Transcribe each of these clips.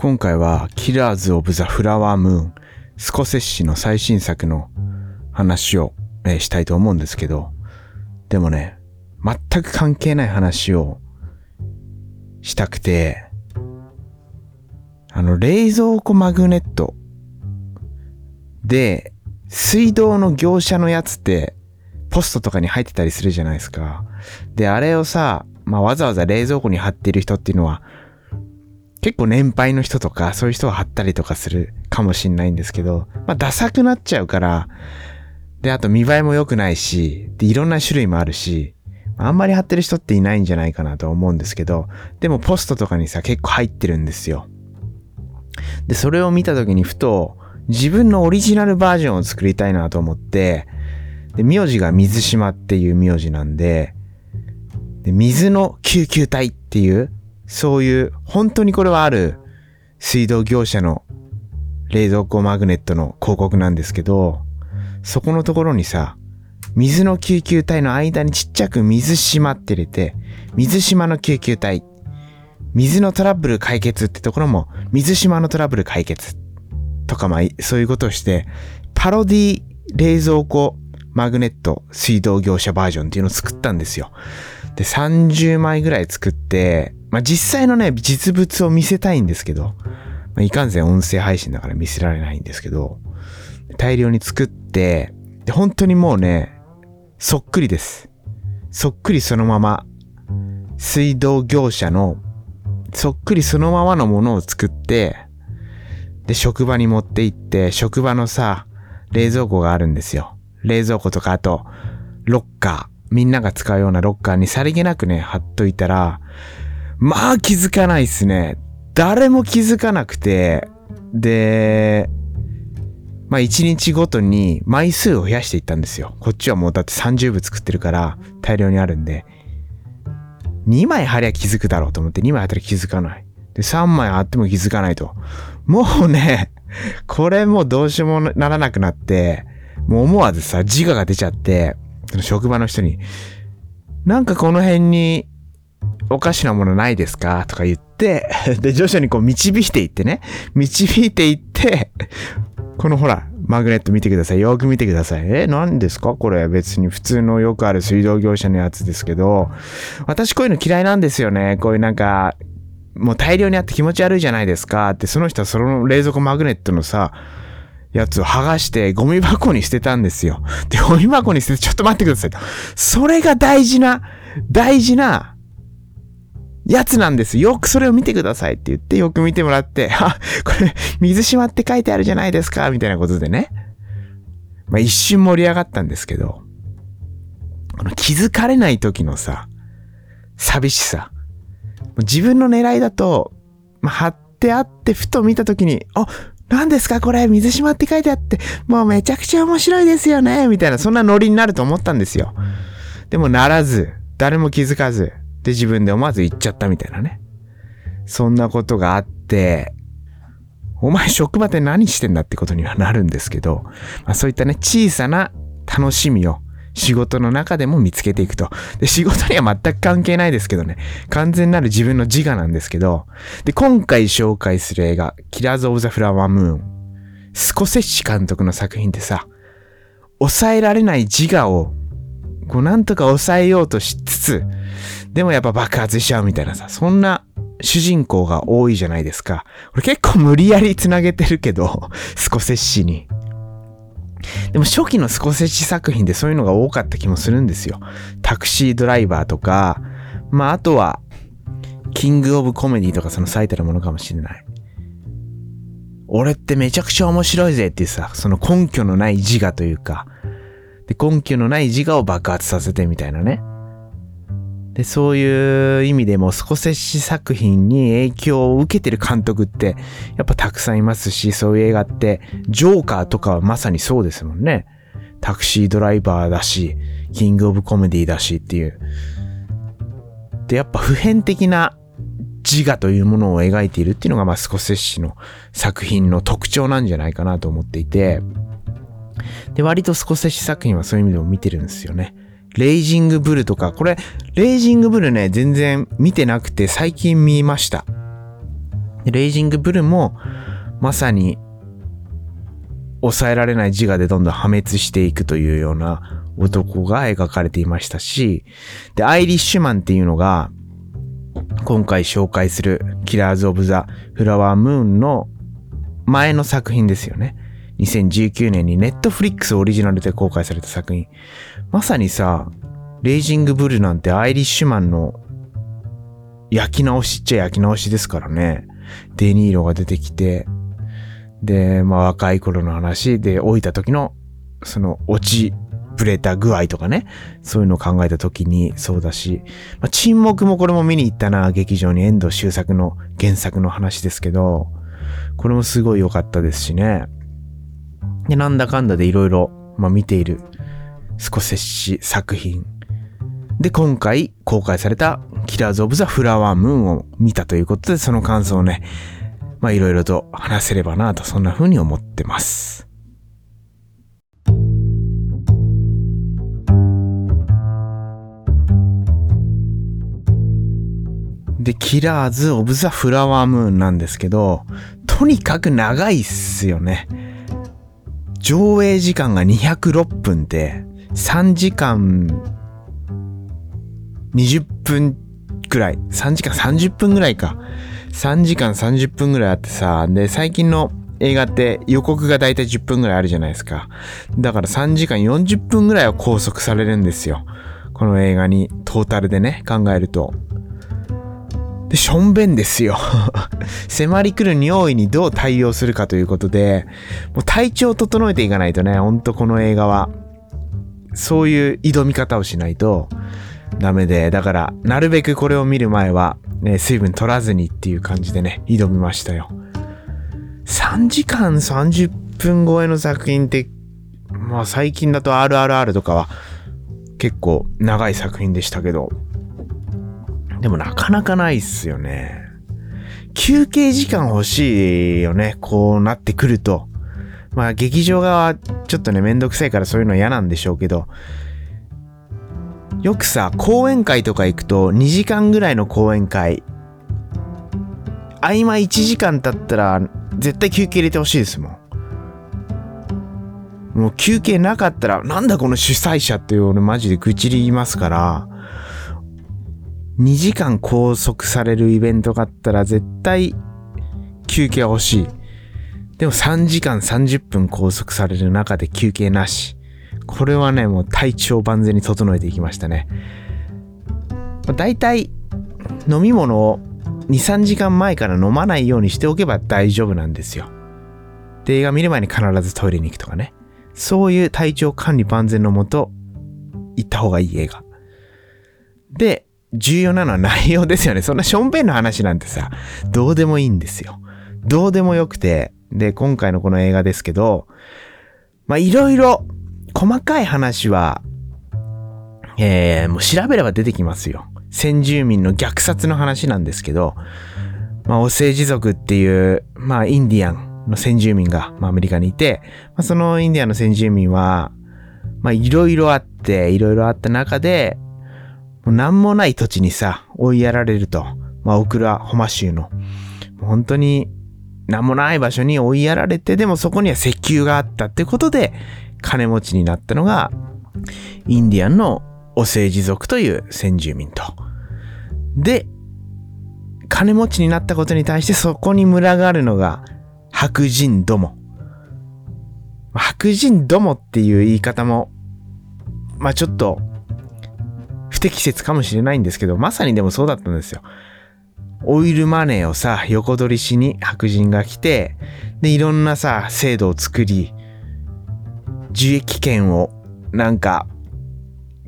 今回はキラーズ・オブ・ザ・フラワームーン、スコセッシの最新作の話を、えーしたいと思うんですけど、でもね、全く関係ない話をしたくて、あの、冷蔵庫マグネットで、水道の業者のやつって、ポストとかに入ってたりするじゃないですか。で、あれをさ、まあ、わざわざ冷蔵庫に貼っている人っていうのは、結構年配の人とか、そういう人は貼ったりとかするかもしんないんですけど、まあ、ダサくなっちゃうから、で、あと見栄えも良くないし、で、いろんな種類もあるし、あんまり貼ってる人っていないんじゃないかなと思うんですけど、でもポストとかにさ、結構入ってるんですよ。で、それを見た時にふと、自分のオリジナルバージョンを作りたいなと思って、で、名字が水島っていう名字なんで、で、水の救急隊っていう、そういう、本当にこれはある水道業者の冷蔵庫マグネットの広告なんですけど、そこのところにさ、水の救急隊の間にちっちゃく水島って入れて、水島の救急隊、水のトラブル解決ってところも、水島のトラブル解決とかまあ、そういうことをして、パロディ冷蔵庫マグネット水道業者バージョンっていうのを作ったんですよ。で、30枚ぐらい作って、まあ実際のね、実物を見せたいんですけど、まあ、いかんせん音声配信だから見せられないんですけど、大量に作って、で、本当にもうね、そっくりです。そっくりそのまま、水道業者の、そっくりそのままのものを作って、で、職場に持って行って、職場のさ、冷蔵庫があるんですよ。冷蔵庫とか、あと、ロッカー。みんなが使うようなロッカーにさりげなくね、貼っといたら、まあ気づかないっすね。誰も気づかなくて、で、まあ一日ごとに枚数を増やしていったんですよ。こっちはもうだって30部作ってるから大量にあるんで、2枚貼りゃ気づくだろうと思って2枚貼ったら気づかない。で、3枚貼っても気づかないと。もうね、これもうどうしようもならなくなって、もう思わずさ、自我が出ちゃって、その職場の人に、なんかこの辺におかしなものないですか？とか言って、で、徐々にこう導いていってね、導いていって、このほら、マグネット見てください。よく見てください。え、何ですか？これ別に普通のよくある水道業者のやつですけど、私こういうの嫌いなんですよね。こういうなんか、もう大量にあって気持ち悪いじゃないですかって、その人はその冷蔵庫マグネットのさ、やつを剥がしてゴミ箱に捨てたんですよ。で、ゴミ箱に捨ててちょっと待ってくださいと。それが大事な、大事な、やつなんです。よくそれを見てくださいって言って、よく見てもらって、あ、これ、水島って書いてあるじゃないですか、みたいなことでね。まあ一瞬盛り上がったんですけど、この気づかれない時のさ、寂しさ。自分の狙いだと、まあ、貼ってあって、ふと見た時に、あ、何ですかこれ、水島って書いてあって、もうめちゃくちゃ面白いですよね、みたいな、そんなノリになると思ったんですよ。でもならず、誰も気づかず、で自分で思わず言っちゃったみたいなね。そんなことがあって、お前職場で何してんだってことにはなるんですけど、まあ、そういったね、小さな楽しみを仕事の中でも見つけていくと。で、仕事には全く関係ないですけどね、完全なる自分の自我なんですけど、で、今回紹介する映画、キラーズ・オブ・ザ・フラワームーン、スコセッシ監督の作品ってさ、抑えられない自我を、こうなんとか抑えようとしつつ、でもやっぱ爆発しちゃうみたいなさ、そんな主人公が多いじゃないですか。これ結構無理やり繋げてるけど、スコセッシに。でも初期のスコセッシ作品でそういうのが多かった気もするんですよ。タクシードライバーとか、まああとは、キングオブコメディとかその最たるものかもしれない。俺ってめちゃくちゃ面白いぜっていうさ、その根拠のない自我というか、で根拠のない自我を爆発させてみたいなね。で、そういう意味でもスコセッシ作品に影響を受けてる監督ってやっぱたくさんいますし、そういう映画って、ジョーカーとかはまさにそうですもんね。タクシードライバーだし、キングオブコメディだしっていう。で、やっぱ普遍的な自我というものを描いているっていうのが、まあ、スコセッシの作品の特徴なんじゃないかなと思っていて、で、割とスコセッシ作品はそういう意味でも見てるんですよね。レイジングブルとか、これ、レイジングブルね、全然見てなくて最近見ました。レイジングブルもまさに抑えられない自我でどんどん破滅していくというような男が描かれていましたし、で、アイリッシュマンっていうのが、今回紹介するキラーズ・オブ・ザ・フラワームーンの前の作品ですよね。2019年にネットフリックスオリジナルで公開された作品。まさにさ、レイジングブルなんてアイリッシュマンの焼き直しっちゃ焼き直しですからね。デニーロが出てきて、で、まあ若い頃の話。で老いた時の、その落ちぶれた具合とかね、そういうのを考えた時にそうだし、まあ、沈黙もこれも見に行ったな、劇場に遠藤周作の原作の話ですけど、これもすごい良かったですしね。で、なんだかんだでいろいろ、まあ見ているスコセッシ作品。で、今回公開されたキラーズ・オブ・ザ・フラワームーンを見たということで、その感想をね、まあいろいろと話せればなと、そんな風に思ってます。で、キラーズ・オブ・ザ・フラワームーンなんですけど、とにかく長いっすよね。上映時間が206分で、3時間20分くらい、3時間30分ぐらいか。3時間30分ぐらいあってさ、で、最近の映画って予告がだいたい10分ぐらいあるじゃないですか。だから3時間40分ぐらいは拘束されるんですよ。この映画にトータルでね、考えると。で、しょんべんですよ。迫り来る匂いにどう対応するかということで、もう体調を整えていかないとね、ほんとこの映画は、そういう挑み方をしないとダメで、だから、なるべくこれを見る前は、ね、水分取らずにっていう感じでね、挑みましたよ。3時間30分超えの作品って、まあ最近だと RRR とかは結構長い作品でしたけど、でもなかなかないっすよね。休憩時間欲しいよね。こうなってくると。まあ劇場側はちょっとねめんどくさいからそういうの嫌なんでしょうけど、よくさ、講演会とか行くと2時間ぐらいの講演会、合間1時間経ったら絶対休憩入れてほしいですもん。もう休憩なかったら、なんだこの主催者っていう俺マジで愚痴り言いますから、2時間拘束されるイベントがあったら絶対休憩欲しい。でも3時間30分拘束される中で休憩なし。これはね、もう体調万全に整えていきましたね。だいたい飲み物を2、3時間前から飲まないようにしておけば大丈夫なんですよ。で、映画見る前に必ずトイレに行くとかね。そういう体調管理万全のもと、行った方がいい映画。で、重要なのは内容ですよね。そんなしょんべんの話なんてさ、どうでもいいんですよ。どうでもよくて、で、今回のこの映画ですけど、まあ、いろいろ、細かい話は、えー、もう調べれば出てきますよ。先住民の虐殺の話なんですけど、まあ、オセージ族っていう、まあ、インディアンの先住民が、まあ、アメリカにいて、まあ、そのインディアンの先住民は、まあ、いろいろあって、いろいろあった中で、もう何もない土地にさ、追いやられると。まあ、オクラホマ州の。本当に何もない場所に追いやられて、でもそこには石油があったってことで、金持ちになったのが、インディアンのオセージ族という先住民と。で、金持ちになったことに対してそこに群がるのが白人ども。白人どもっていう言い方も、まあちょっと不適切かもしれないんですけど、まさにでもそうだったんですよ。オイルマネーをさ、横取りしに白人が来て、で、いろんなさ、制度を作り、受益権を、なんか、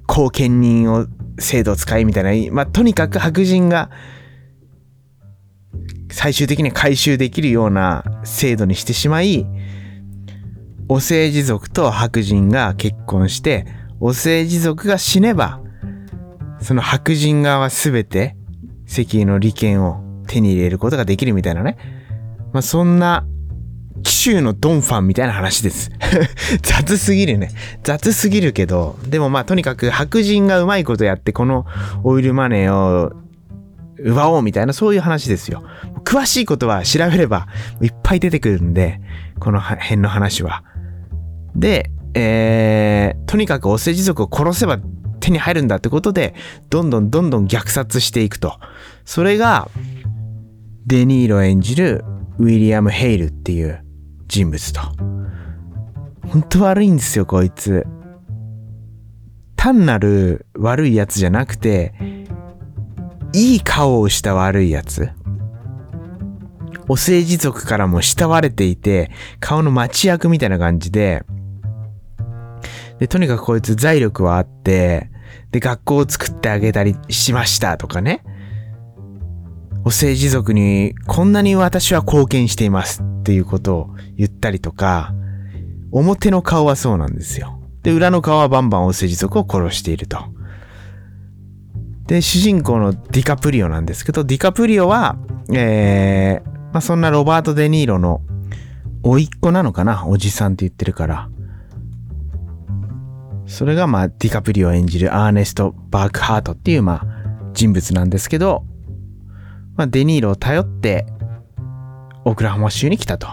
後見人を、制度を使いみたいな、まあ、とにかく白人が、最終的に回収できるような制度にしてしまい、お政治族と白人が結婚して、お政治族が死ねば、その白人側は全て石油の利権を手に入れることができるみたいなね。まあ、そんな、紀州のドンファンみたいな話です。雑すぎるね。雑すぎるけど、でもまあとにかく白人がうまいことやってこのオイルマネーを奪おうみたいなそういう話ですよ。詳しいことは調べればいっぱい出てくるんで、この辺の話は。で、えー、とにかくお世辞族を殺せば手に入るんだってことで、どんどんどんどん虐殺していくと。それが、デニーロ演じるウィリアム・ヘイルっていう人物と。本当悪いんですよ、こいつ。単なる悪いやつじゃなくて、いい顔をした悪いやつ。お政治族からも慕われていて、顔の町役みたいな感じで、で、とにかくこいつ財力はあって、で、学校を作ってあげたりしましたとかね。お政治族にこんなに私は貢献していますっていうことを言ったりとか、表の顔はそうなんですよ。で、裏の顔はバンバンお政治族を殺していると。で、主人公のディカプリオなんですけど、ディカプリオは、えー、まあ、そんなロバート・デ・ニーロの甥っ子なのかな？おじさんって言ってるから。それがまあディカプリオ演じるアーネスト・バークハートっていうまあ人物なんですけど、まあ、デニーロを頼ってオクラホマ州に来たと。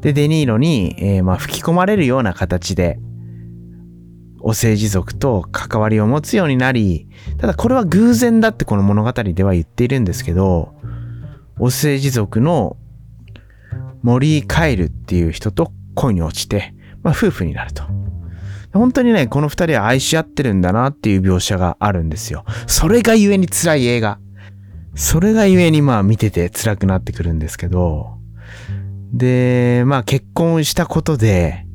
で、デニーロに、えー、まあ吹き込まれるような形でお政治族と関わりを持つようになり、ただこれは偶然だってこの物語では言っているんですけど、お政治族の森井カエルっていう人と恋に落ちて、まあ夫婦になると。本当にね、この二人は愛し合ってるんだなっていう描写があるんですよ。それがゆえに辛い映画。それがゆえにまあ見てて辛くなってくるんですけど、で、まあ結婚したことで、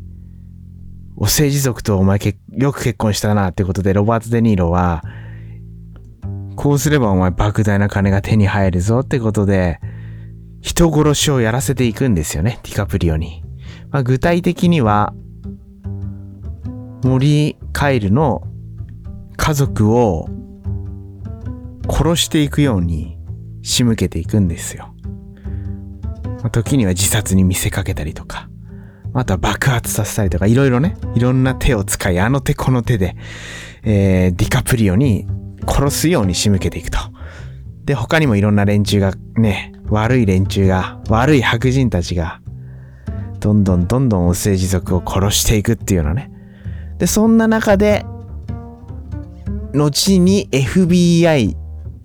お政治族とお前よく結婚したなってことで、ロバート・デ・ニーロは、こうすればお前莫大な金が手に入るぞってことで、人殺しをやらせていくんですよね、ディカプリオに。まあ、具体的には、森カエルの家族を殺していくように仕向けていくんですよ。時には自殺に見せかけたりとか、あとは爆発させたりとか、いろいろね、いろんな手を使い、あの手この手で、えー、ディカプリオに殺すように仕向けていくと。で、他にもいろんな連中がね、悪い連中が、悪い白人たちが、どんどんどんどんお政治族を殺していくっていうのね。で、そんな中で、後に FBI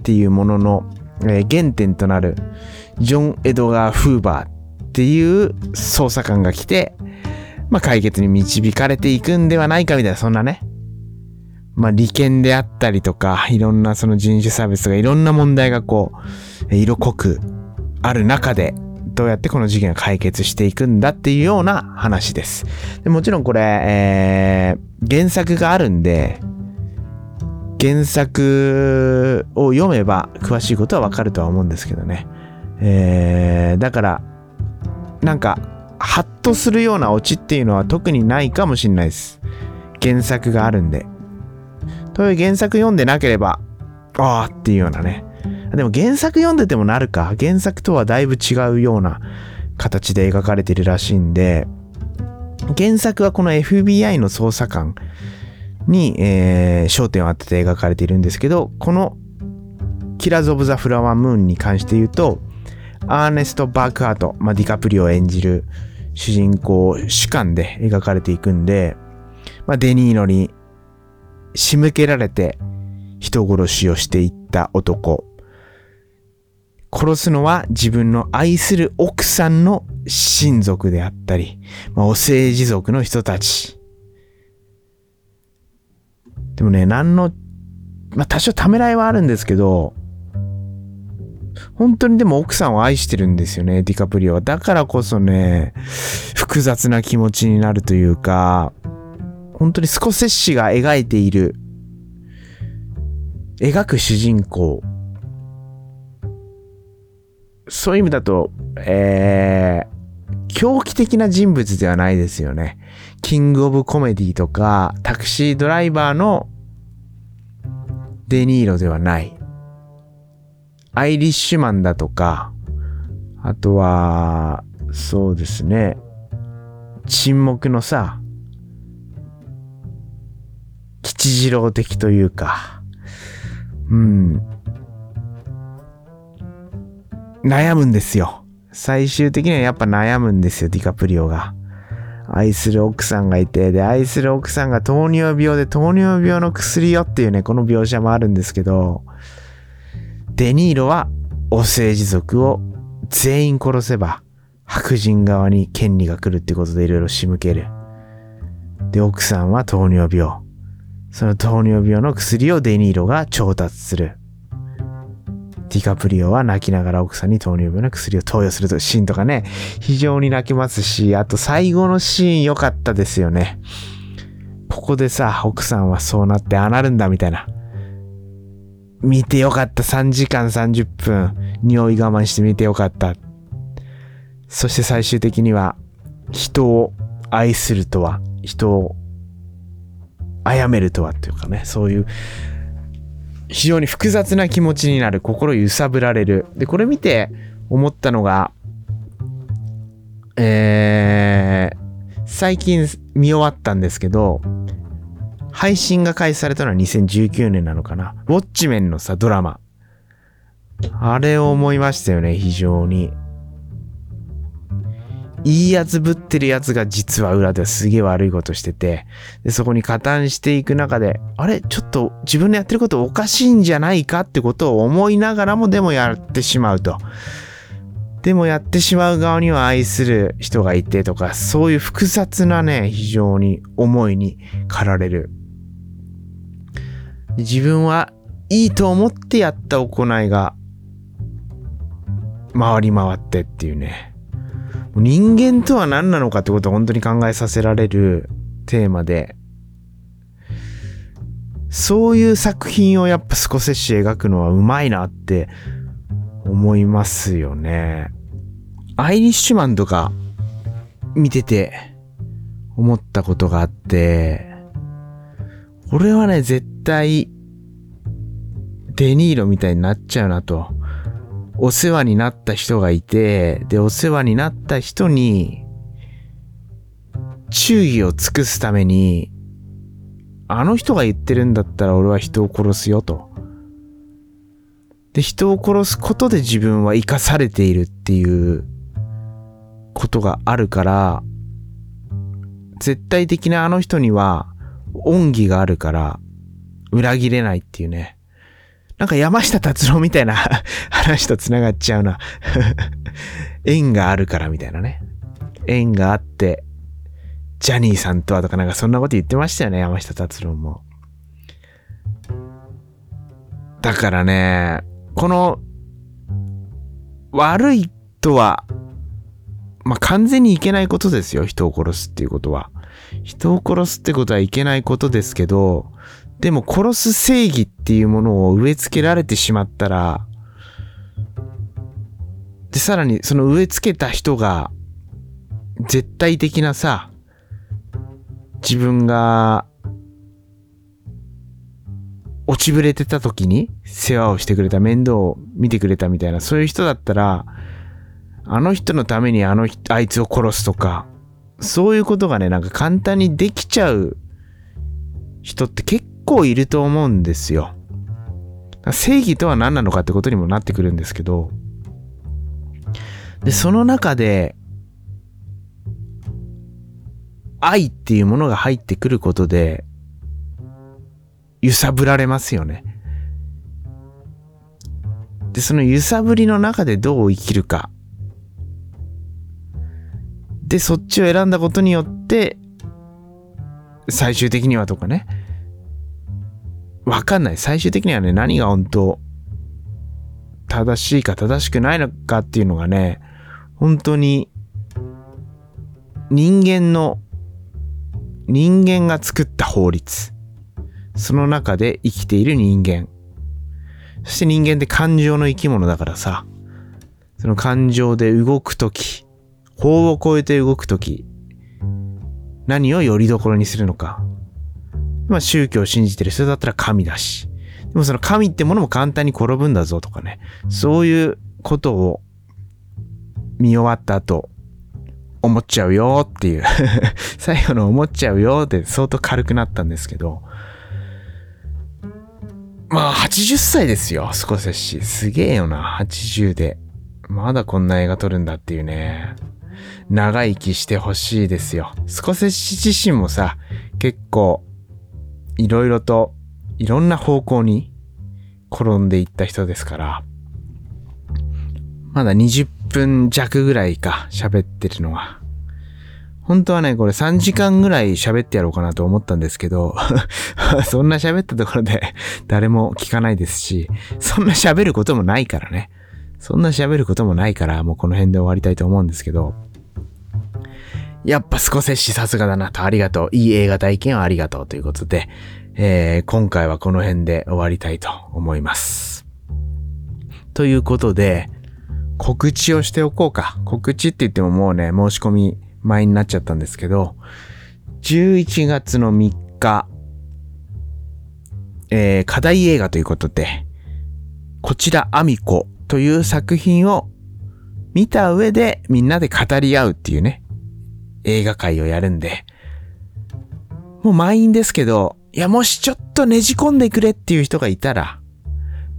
っていうものの、えー、原点となるジョン・エドガー・フーバーっていう捜査官が来て、まあ、解決に導かれていくんではないかみたいな、そんなね。まあ、利権であったりとか、いろんなその人種差別がいろんな問題がこう、色濃くある中で、どうやってこの事件を解決していくんだっていうような話です。でもちろんこれ、えー、原作があるんで、原作を読めば詳しいことはわかるとは思うんですけどね。えー、だから、なんか、ハッとするようなオチっていうのは特にないかもしれないです。原作があるんで。という原作読んでなければ、ああっていうようなね。でも原作読んでてもなるか。原作とはだいぶ違うような形で描かれてるらしいんで、原作はこの FBI の捜査官に、えー、焦点を当てて描かれているんですけど、このキラーズ・オブ・ザ・フラワームーンに関して言うと、アーネスト・バークハート、まあ、ディカプリを演じる主人公主観で描かれていくんで、まあ、デニーノに仕向けられて人殺しをしていった男。殺すのは自分の愛する奥さんの親族であったり、まあ、お政治族の人たち。でもね、何の、まあ、多少ためらいはあるんですけど、本当にでも奥さんを愛してるんですよね、ディカプリオは。だからこそね、複雑な気持ちになるというか、本当にスコセッシが描いている、描く主人公。そういう意味だと、えー、狂気的な人物ではないですよね。キングオブコメディとか、タクシードライバーのデニーロではない。アイリッシュマンだとか、あとは、そうですね、沈黙のさ、吉次郎的というか、うん。悩むんですよ。最終的にはやっぱ悩むんですよ、ディカプリオが。愛する奥さんがいて、で、愛する奥さんが糖尿病で糖尿病の薬よっていうね、この描写もあるんですけど、デニーロはオセージ族を全員殺せば白人側に権利が来るってことでいろいろ仕向ける。で、奥さんは糖尿病。その糖尿病の薬をデニーロが調達する。ディカプリオは泣きながら奥さんに糖尿病の薬を投与するというシーンとかね、非常に泣きますし、あと最後のシーン良かったですよね。ここでさ、奥さんはそうなってああなるんだみたいな。見てよかった3時間30分。匂い我慢して見てよかった。そして最終的には人を愛するとは、人を殺めるとはっていうかね、そういう非常に複雑な気持ちになる、心揺さぶられる。で、これ見て思ったのが、えー、最近見終わったんですけど、配信が開始されたのは2019年なのかな。ウォッチメンのさ、ドラマ。あれを思いましたよね、非常に。いいやつぶってるやつが実は裏ではすげえ悪いことしてて、で、そこに加担していく中で、あれ？ちょっと自分のやってることおかしいんじゃないかってことを思いながらもでもやってしまうと。でもやってしまう側には愛する人がいてとか、そういう複雑なね、非常に思いに駆られる。自分はいいと思ってやった行いが、回り回ってっていうね。人間とは何なのかってことを本当に考えさせられるテーマで、そういう作品をやっぱスコセッシ描くのはうまいなって思いますよね。アイリッシュマンとか見てて思ったことがあって、俺はね、絶対デニーロみたいになっちゃうなと。お世話になった人がいて、で、お世話になった人に、注意を尽くすために、あの人が言ってるんだったら俺は人を殺すよと。で、人を殺すことで自分は生かされているっていうことがあるから、絶対的なあの人には恩義があるから裏切れないっていうね。なんか山下達郎みたいな 話と繋がっちゃうな 縁があるからみたいなね。縁があって、ジャニーさんとはとかなんかそんなこと言ってましたよね、山下達郎も。だからね、この、悪いとは、まあ、完全にいけないことですよ、人を殺すっていうことは。人を殺すってことはいけないことですけど、でも殺す正義っていうものを植え付けられてしまったら、で、さらにその植え付けた人が、絶対的なさ、自分が、落ちぶれてた時に世話をしてくれた面倒を見てくれたみたいな、そういう人だったら、あの人のためにあの人、あいつを殺すとか、そういうことがね、なんか簡単にできちゃう人って結構いると思うんですよ。正義とは何なのかってことにもなってくるんですけど、で、その中で、愛っていうものが入ってくることで、揺さぶられますよね。で、その揺さぶりの中でどう生きるか。で、そっちを選んだことによって、最終的にはとかね、わかんない。最終的にはね、何が本当、正しいか正しくないのかっていうのがね、本当に、人間の、人間が作った法律。その中で生きている人間。そして人間って感情の生き物だからさ、その感情で動くとき、法を超えて動くとき、何をよりどころにするのか。まあ宗教を信じてる人だったら神だし。でもその神ってものも簡単に転ぶんだぞとかね。そういうことを見終わった後、思っちゃうよっていう 最後の思っちゃうよって相当軽くなったんですけど。まあ80歳ですよ、スコセッシ。すげえよな、80で。まだこんな映画撮るんだっていうね。長生きしてほしいですよ。スコセッシ自身もさ、結構、いろいろと、いろんな方向に転んでいった人ですから、まだ20分弱ぐらいか、喋ってるのは。本当はね、これ3時間ぐらい喋ってやろうかなと思ったんですけど、そんな喋ったところで誰も聞かないですし、そんな喋ることもないからね。そんな喋ることもないから、もうこの辺で終わりたいと思うんですけど、やっぱスコセッシさすがだなと、ありがとう。いい映画体験をありがとうということで、えー、今回はこの辺で終わりたいと思います。ということで、告知をしておこうか。告知って言ってももうね、申し込み前になっちゃったんですけど、11月の3日、えー、課題映画ということで、こちらアミコという作品を見た上でみんなで語り合うっていうね、映画界をやるんで、もう満員ですけど、いや、もしちょっとねじ込んでくれっていう人がいたら、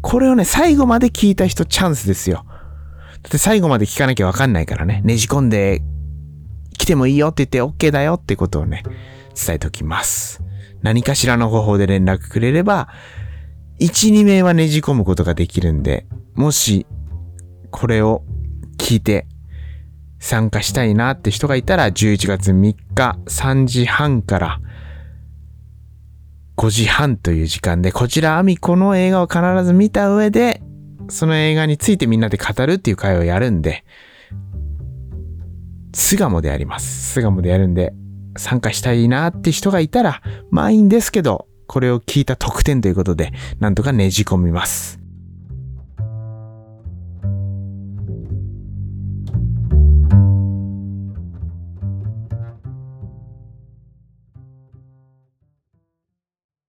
これをね、最後まで聞いた人チャンスですよ。だって最後まで聞かなきゃわかんないからね、ねじ込んで来てもいいよって言って OK だよってことをね、伝えておきます。何かしらの方法で連絡くれれば、1、2名はねじ込むことができるんで、もし、これを聞いて参加したいなって人がいたら、11月3日3時半から5時半という時間で、こちらアミコの映画を必ず見た上で、その映画についてみんなで語るっていう会をやるんで、巣鴨でやります。巣鴨でやるんで、参加したいなって人がいたら、満員ですけど、これを聞いた特典ということで、なんとかねじ込みます。